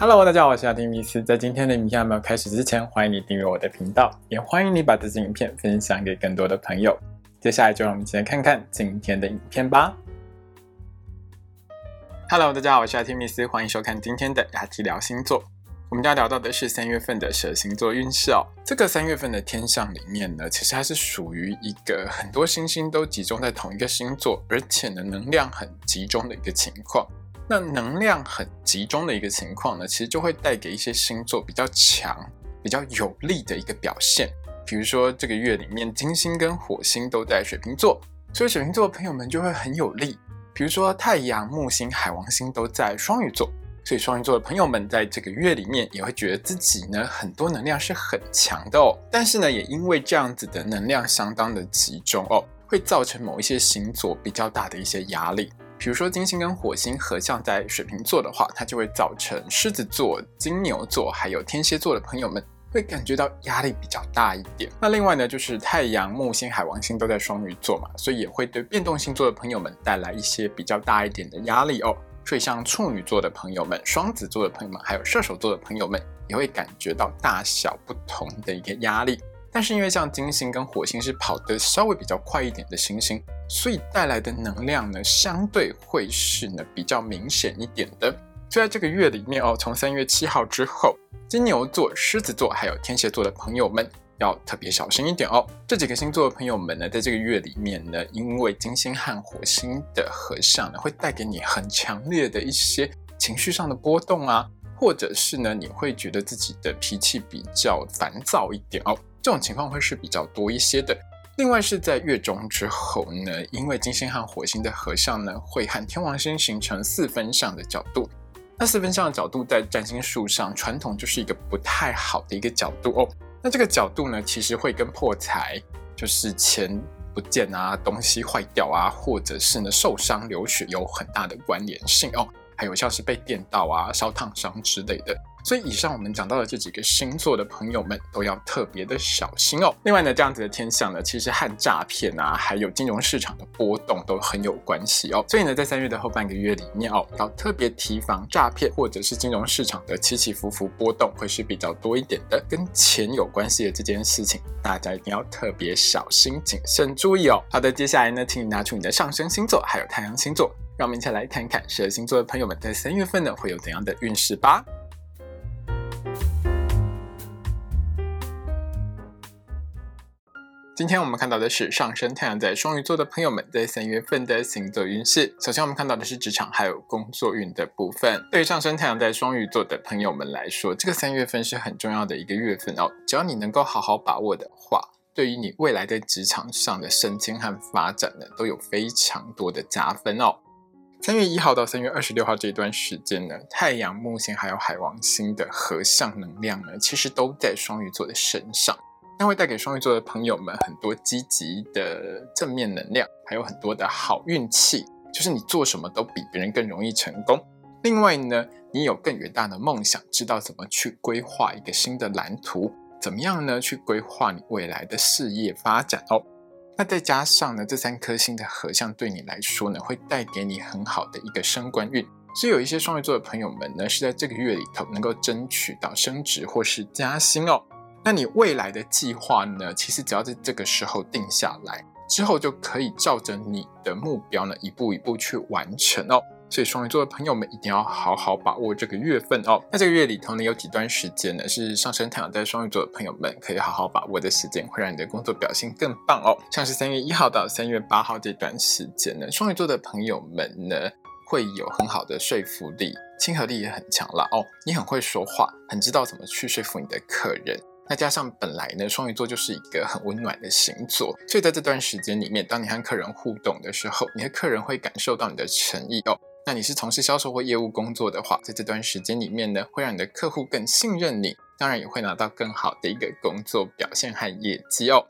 Hello，大家好，我是阿丁米斯。在今天的影片还没有开始之前，欢迎你订阅我的频道，也欢迎你把这支影片分享给更多的朋友。接下来就让我们一起来看看今天的影片吧。Hello，大家好，我是阿丁米斯，欢迎收看今天的雅提聊星座。我们要聊到的是三月份的蛇星座运势哦。这个三月份的天象里面呢，其实它是属于一个很多星星都集中在同一个星座，而且呢能量很集中的一个情况。那能量很集中的一个情况呢，其实就会带给一些星座比较强、比较有力的一个表现。比如说这个月里面，金星跟火星都在水瓶座，所以水瓶座的朋友们就会很有力。比如说太阳、木星、海王星都在双鱼座。所以双鱼座的朋友们在这个月里面也会觉得自己呢很多能量是很强的哦，但是呢也因为这样子的能量相当的集中哦，会造成某一些星座比较大的一些压力。比如说金星跟火星合相在水瓶座的话，它就会造成狮子座、金牛座还有天蝎座的朋友们会感觉到压力比较大一点。那另外呢就是太阳、木星、海王星都在双鱼座嘛，所以也会对变动星座的朋友们带来一些比较大一点的压力哦。所以，像处女座的朋友们、双子座的朋友们，还有射手座的朋友们，也会感觉到大小不同的一个压力。但是，因为像金星跟火星是跑得稍微比较快一点的行星，所以带来的能量呢，相对会是呢比较明显一点的。就在这个月里面哦，从三月七号之后，金牛座、狮子座还有天蝎座的朋友们。要特别小心一点哦。这几个星座的朋友们呢，在这个月里面呢，因为金星和火星的合相呢，会带给你很强烈的一些情绪上的波动啊，或者是呢，你会觉得自己的脾气比较烦躁一点哦。这种情况会是比较多一些的。另外是在月中之后呢，因为金星和火星的合相呢，会和天王星形成四分相的角度。那四分相的角度在占星术上，传统就是一个不太好的一个角度哦。那这个角度呢，其实会跟破财，就是钱不见啊，东西坏掉啊，或者是呢受伤流血有很大的关联性哦。还有像是被电到啊、烧烫伤之类的。所以以上我们讲到的这几个星座的朋友们都要特别的小心哦。另外呢，这样子的天象呢，其实和诈骗啊，还有金融市场的波动都很有关系哦。所以呢，在三月的后半个月里面哦，要特别提防诈骗或者是金融市场的起起伏伏波动会是比较多一点的。跟钱有关系的这件事情，大家一定要特别小心谨慎注意哦。好的，接下来呢，请你拿出你的上升星座还有太阳星座，让我们一起来看看十二星座的朋友们在三月份呢会有怎样的运势吧。今天我们看到的是上升太阳在双鱼座的朋友们在三月份的星座运势。首先，我们看到的是职场还有工作运的部分。对于上升太阳在双鱼座的朋友们来说，这个三月份是很重要的一个月份哦。只要你能够好好把握的话，对于你未来在职场上的升迁和发展呢，都有非常多的加分哦。三月一号到三月二十六号这段时间呢，太阳、木星还有海王星的合相能量呢，其实都在双鱼座的身上。那会带给双鱼座的朋友们很多积极的正面能量，还有很多的好运气，就是你做什么都比别人更容易成功。另外呢，你有更远大的梦想，知道怎么去规划一个新的蓝图，怎么样呢？去规划你未来的事业发展哦。那再加上呢，这三颗星的合相对你来说呢，会带给你很好的一个升官运。所以有一些双鱼座的朋友们呢，是在这个月里头能够争取到升职或是加薪哦。那你未来的计划呢？其实只要在这个时候定下来之后，就可以照着你的目标呢，一步一步去完成哦。所以双鱼座的朋友们一定要好好把握这个月份哦。那这个月里头呢，有几段时间呢，是上升太阳在双鱼座的朋友们可以好好把握的时间，会让你的工作表现更棒哦。像是三月一号到三月八号这段时间呢，双鱼座的朋友们呢，会有很好的说服力，亲和力也很强了哦。你很会说话，很知道怎么去说服你的客人。那加上本来呢，双鱼座就是一个很温暖的星座，所以在这段时间里面，当你和客人互动的时候，你的客人会感受到你的诚意哦。那你是从事销售或业务工作的话，在这段时间里面呢，会让你的客户更信任你，当然也会拿到更好的一个工作表现和业绩哦。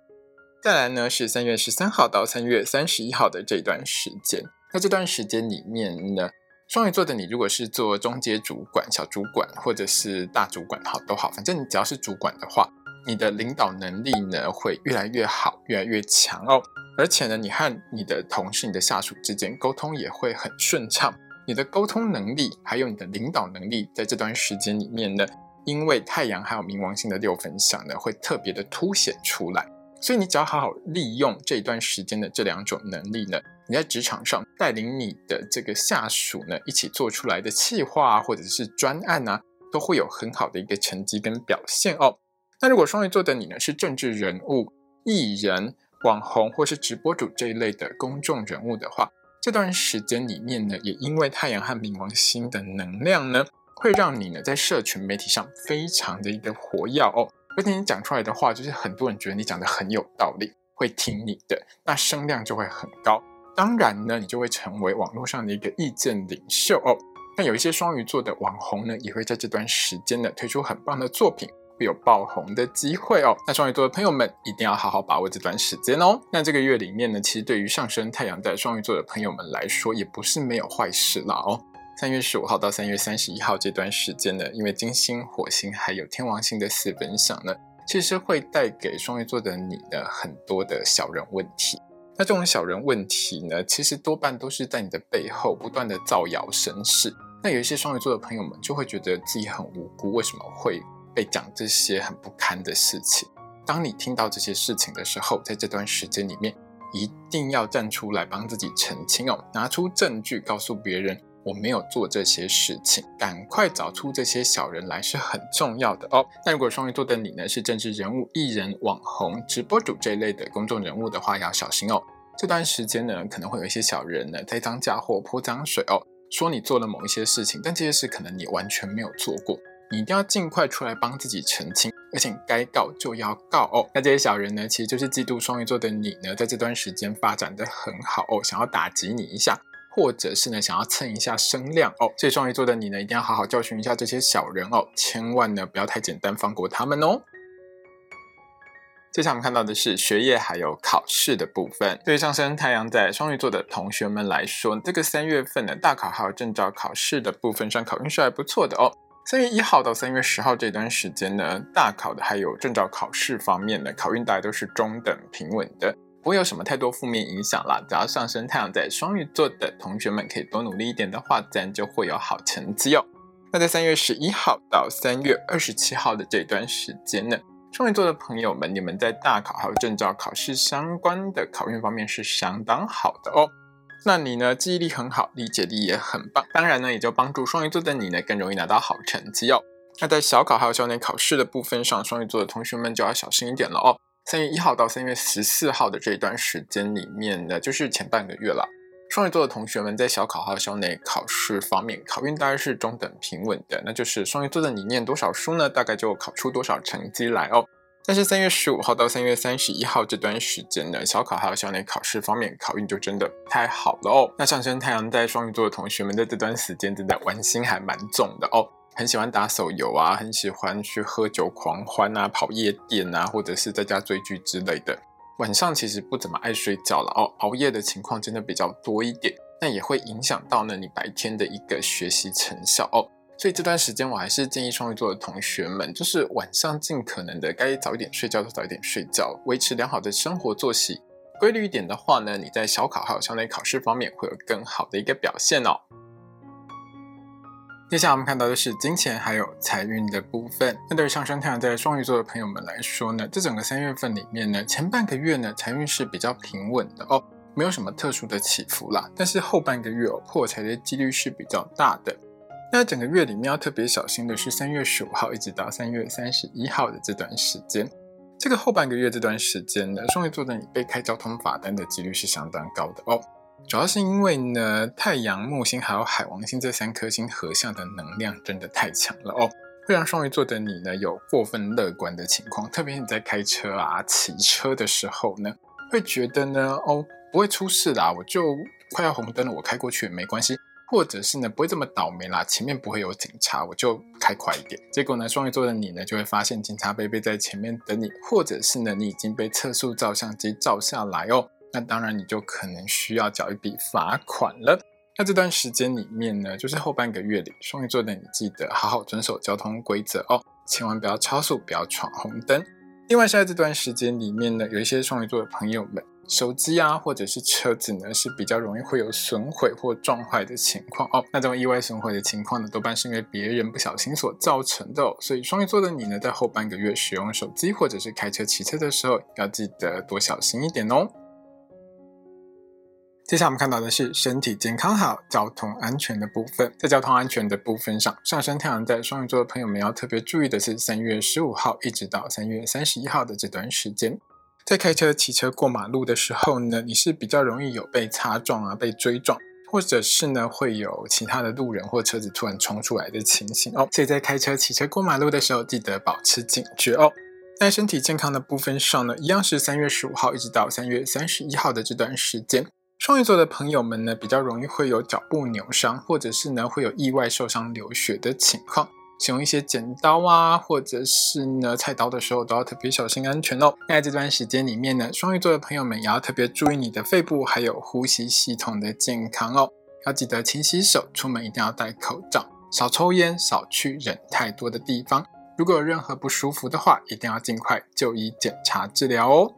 再来呢，是三月十三号到三月三十一号的这段时间，在这段时间里面呢。双鱼座的你，如果是做中阶主管、小主管，或者是大主管，好都好，反正你只要是主管的话，你的领导能力呢会越来越好，越来越强哦。而且呢，你和你的同事、你的下属之间沟通也会很顺畅，你的沟通能力还有你的领导能力，在这段时间里面呢，因为太阳还有冥王星的六分相呢，会特别的凸显出来。所以你只要好好利用这一段时间的这两种能力呢，你在职场上带领你的这个下属呢，一起做出来的企划或者是专案啊，都会有很好的一个成绩跟表现哦。那如果双鱼座的你呢，是政治人物、艺人、网红或是直播主这一类的公众人物的话，这段时间里面呢，也因为太阳和冥王星的能量呢，会让你呢在社群媒体上非常的一个活跃哦，而且你讲出来的话，就是很多人觉得你讲的很有道理，会听你的，那声量就会很高。当然呢，你就会成为网络上的一个意见领袖哦。那有一些双鱼座的网红呢，也会在这段时间呢推出很棒的作品。会有爆红的机会哦。那双鱼座的朋友们一定要好好把握这段时间哦。那这个月里面呢，其实对于上升太阳在双鱼座的朋友们来说，也不是没有坏事啦哦。三月十五号到三月三十一号这段时间呢，因为金星、火星还有天王星的四分相呢，其实会带给双鱼座的你呢很多的小人问题。那这种小人问题呢，其实多半都是在你的背后不断的造谣生事。那有一些双鱼座的朋友们就会觉得自己很无辜，为什么会？被讲这些很不堪的事情，当你听到这些事情的时候，在这段时间里面，一定要站出来帮自己澄清哦，拿出证据告诉别人我没有做这些事情，赶快找出这些小人来是很重要的哦。那如果双鱼座的你呢，是政治人物、艺人、网红、直播主这一类的公众人物的话，要小心哦。这段时间呢，可能会有一些小人呢栽赃嫁祸、泼脏水哦，说你做了某一些事情，但这些事可能你完全没有做过。你一定要尽快出来帮自己澄清，而且该告就要告哦。那这些小人呢，其实就是嫉妒双鱼座的你呢，在这段时间发展的很好哦，想要打击你一下，或者是呢想要蹭一下声量哦。所以双鱼座的你呢，一定要好好教训一下这些小人哦，千万呢不要太简单放过他们哦。接下来我们看到的是学业还有考试的部分。对于上升太阳在双鱼座的同学们来说，这个三月份的大考还有证照考试的部分上，考运是还不错的哦。三月一号到三月十号这段时间呢，大考的还有证照考试方面呢，考运大概都是中等平稳的，不会有什么太多负面影响啦。只要上升太阳在双鱼座的同学们可以多努力一点的话，自然就会有好成绩哦。那在三月十一号到三月二十七号的这段时间呢，双鱼座的朋友们，你们在大考还有证照考试相关的考运方面是相当好的哦。那你呢？记忆力很好，理解力也很棒，当然呢，也就帮助双鱼座的你呢更容易拿到好成绩哦。那在小考还有校内考试的部分上，双鱼座的同学们就要小心一点了哦。三月一号到三月十四号的这一段时间里面呢，就是前半个月了。双鱼座的同学们在小考还有校内考试方面，考运大概是中等平稳的，那就是双鱼座的你念多少书呢，大概就考出多少成绩来哦。但是三月十五号到三月三十一号这段时间呢，小考还有校内考试方面，考运就真的不太好了哦。那上升太阳在双鱼座的同学们，在这段时间真的玩心还蛮重的哦，很喜欢打手游啊，很喜欢去喝酒狂欢啊，跑夜店啊，或者是在家追剧之类的。晚上其实不怎么爱睡觉了哦，熬夜的情况真的比较多一点，那也会影响到呢你白天的一个学习成效哦。所以这段时间，我还是建议双鱼座的同学们，就是晚上尽可能的该早一点睡觉就早一点睡觉，维持良好的生活作息，规律一点的话呢，你在小考还有校内考试方面会有更好的一个表现哦。接下来我们看到的是金钱还有财运的部分。那对于上升太阳在双鱼座的朋友们来说呢，这整个三月份里面呢，前半个月呢，财运是比较平稳的哦，没有什么特殊的起伏啦。但是后半个月哦，破财的几率是比较大的。那整个月里面要特别小心的是三月十五号一直到三月三十一号的这段时间，这个后半个月这段时间呢，双鱼座的你被开交通罚单的几率是相当高的哦。主要是因为呢，太阳、木星还有海王星这三颗星合相的能量真的太强了哦，会让双鱼座的你呢有过分乐观的情况，特别是你在开车啊、骑车的时候呢，会觉得呢，哦，不会出事啦，我就快要红灯了，我开过去也没关系。或者是呢，不会这么倒霉啦，前面不会有警察，我就开快一点。结果呢，双鱼座的你呢，就会发现警察贝贝在前面等你，或者是呢，你已经被测速照相机照下来哦。那当然，你就可能需要缴一笔罚款了。那这段时间里面呢，就是后半个月里，双鱼座的你记得好好遵守交通规则哦，千万不要超速，不要闯红灯。另外，在这段时间里面呢，有一些双鱼座的朋友们。手机啊，或者是车子呢，是比较容易会有损毁或撞坏的情况哦。那这种意外损毁的情况呢，多半是因为别人不小心所造成的。所以双鱼座的你呢，在后半个月使用手机或者是开车、骑车的时候，要记得多小心一点哦。接下来我们看到的是身体健康好、交通安全的部分。在交通安全的部分上，上升太阳在双鱼座的朋友们要特别注意的是，三月十五号一直到三月三十一号的这段时间。在开车、骑车过马路的时候呢，你是比较容易有被擦撞啊、被追撞，或者是呢会有其他的路人或车子突然冲出来的情形哦。所以在开车、骑车过马路的时候，记得保持警觉哦。在身体健康的部分上呢，一样是三月十五号一直到三月三十一号的这段时间，双鱼座的朋友们呢，比较容易会有脚部扭伤，或者是呢会有意外受伤流血的情况。使用一些剪刀啊，或者是呢菜刀的时候，都要特别小心安全哦。那在这段时间里面呢，双鱼座的朋友们也要特别注意你的肺部还有呼吸系统的健康哦。要记得勤洗手，出门一定要戴口罩，少抽烟，少去人太多的地方。如果有任何不舒服的话，一定要尽快就医检查治疗哦。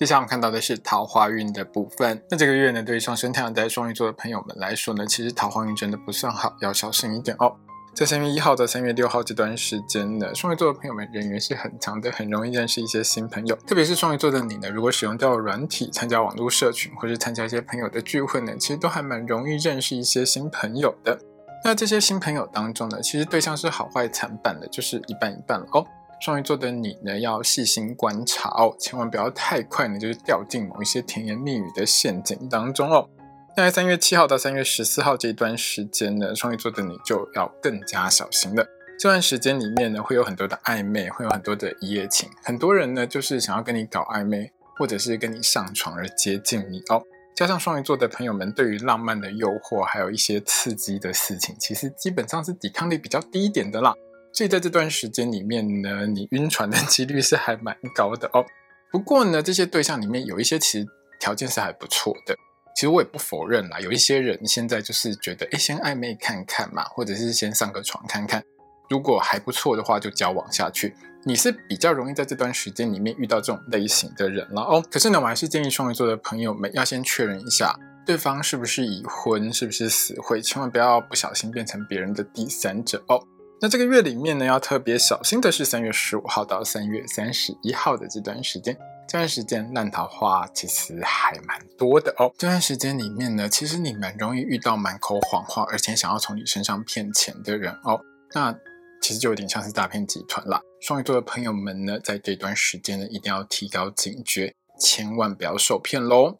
接下来我们看到的是桃花运的部分。那这个月呢，对于上升太阳在双鱼座的朋友们来说呢，其实桃花运真的不算好，要小心一点哦。在三月一号到三月六号这段时间呢，双鱼座的朋友们人缘是很强的，很容易认识一些新朋友。特别是双鱼座的你呢，如果使用交友软体、参加网络社群，或是参加一些朋友的聚会呢，其实都还蛮容易认识一些新朋友的。那这些新朋友当中呢，其实对象是好坏参半的，就是一半一半了哦。双鱼座的你呢，要细心观察哦，千万不要太快呢，就是掉进某一些甜言蜜语的陷阱当中哦。那在三月七号到三月十四号这段时间呢，双鱼座的你就要更加小心了。这段时间里面呢，会有很多的暧昧，会有很多的一夜情，很多人呢就是想要跟你搞暧昧，或者是跟你上床而接近你哦。加上双鱼座的朋友们对于浪漫的诱惑，还有一些刺激的事情，其实基本上是抵抗力比较低一点的啦。所以在这段时间里面呢，你晕船的几率是还蛮高的哦。不过呢，这些对象里面有一些其实条件是还不错的。其实我也不否认啦，有一些人现在就是觉得，哎，先暧昧看看嘛，或者是先上个床看看，如果还不错的话就交往下去。你是比较容易在这段时间里面遇到这种类型的人了哦。可是呢，我还是建议双鱼座的朋友们要先确认一下对方是不是已婚，是不是死会，千万不要不小心变成别人的第三者哦。那这个月里面呢，要特别小心的是三月十五号到三月三十一号的这段时间。这段时间烂桃花其实还蛮多的哦。这段时间里面呢，其实你蛮容易遇到满口谎话，而且想要从你身上骗钱的人哦。那其实就有点像是诈骗集团啦。双鱼座的朋友们呢，在这段时间呢，一定要提高警觉，千万不要受骗喽。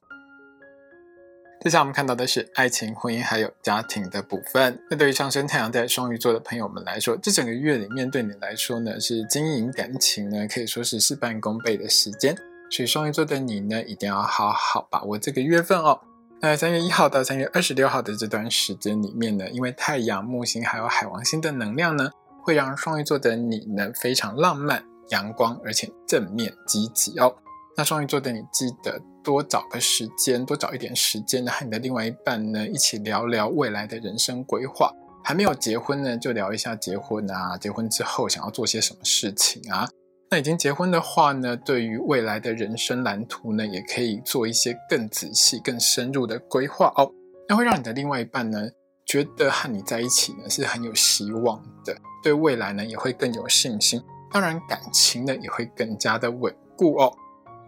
接下来我们看到的是爱情、婚姻还有家庭的部分。那对于上升太阳在双鱼座的朋友们来说，这整个月里面对你来说呢，是经营感情呢，可以说是事半功倍的时间。所以双鱼座的你呢，一定要好好把握这个月份哦。那三月一号到三月二十六号的这段时间里面呢，因为太阳、木星还有海王星的能量呢，会让双鱼座的你呢非常浪漫、阳光，而且正面积极哦。那双鱼座的你，记得多找个时间，多找一点时间呢，和你的另外一半呢，一起聊聊未来的人生规划。还没有结婚呢，就聊一下结婚啊，结婚之后想要做些什么事情啊。那已经结婚的话呢，对于未来的人生蓝图呢，也可以做一些更仔细、更深入的规划哦。那会让你的另外一半呢，觉得和你在一起呢是很有希望的，对未来呢也会更有信心。当然，感情呢也会更加的稳固哦。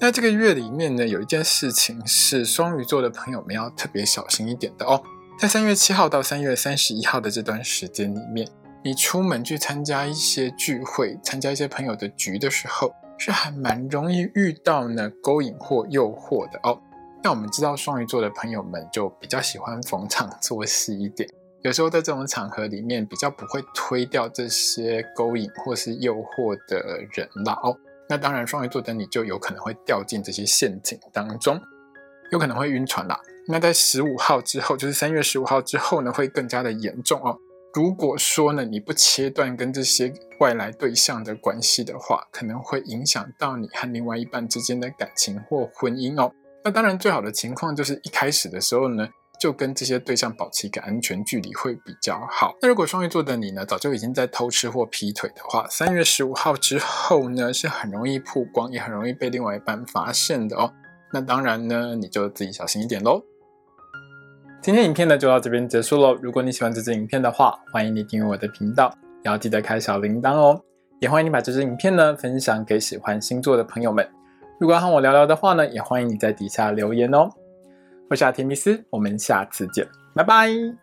那这个月里面呢，有一件事情是双鱼座的朋友们要特别小心一点的哦。在三月七号到三月三十一号的这段时间里面，你出门去参加一些聚会、参加一些朋友的局的时候，是还蛮容易遇到呢勾引或诱惑的哦。那我们知道双鱼座的朋友们就比较喜欢逢场作戏一点，有时候在这种场合里面比较不会推掉这些勾引或是诱惑的人啦哦。那当然，双鱼座的你就有可能会掉进这些陷阱当中，有可能会晕船啦。那在十五号之后，就是三月十五号之后呢，会更加的严重哦。如果说呢，你不切断跟这些外来对象的关系的话，可能会影响到你和另外一半之间的感情或婚姻哦。那当然，最好的情况就是一开始的时候呢，就跟这些对象保持一个安全距离会比较好。那如果双鱼座的你呢，早就已经在偷吃或劈腿的话，三月十五号之后呢，是很容易曝光，也很容易被另外一半发现的哦。那当然呢，你就自己小心一点喽。今天影片呢就到这边结束喽。如果你喜欢这支影片的话，欢迎你订阅我的频道，也要记得开小铃铛哦。也欢迎你把这支影片呢分享给喜欢星座的朋友们。如果要和我聊聊的话呢，也欢迎你在底下留言哦。我是阿提密斯，我们下次见，拜拜。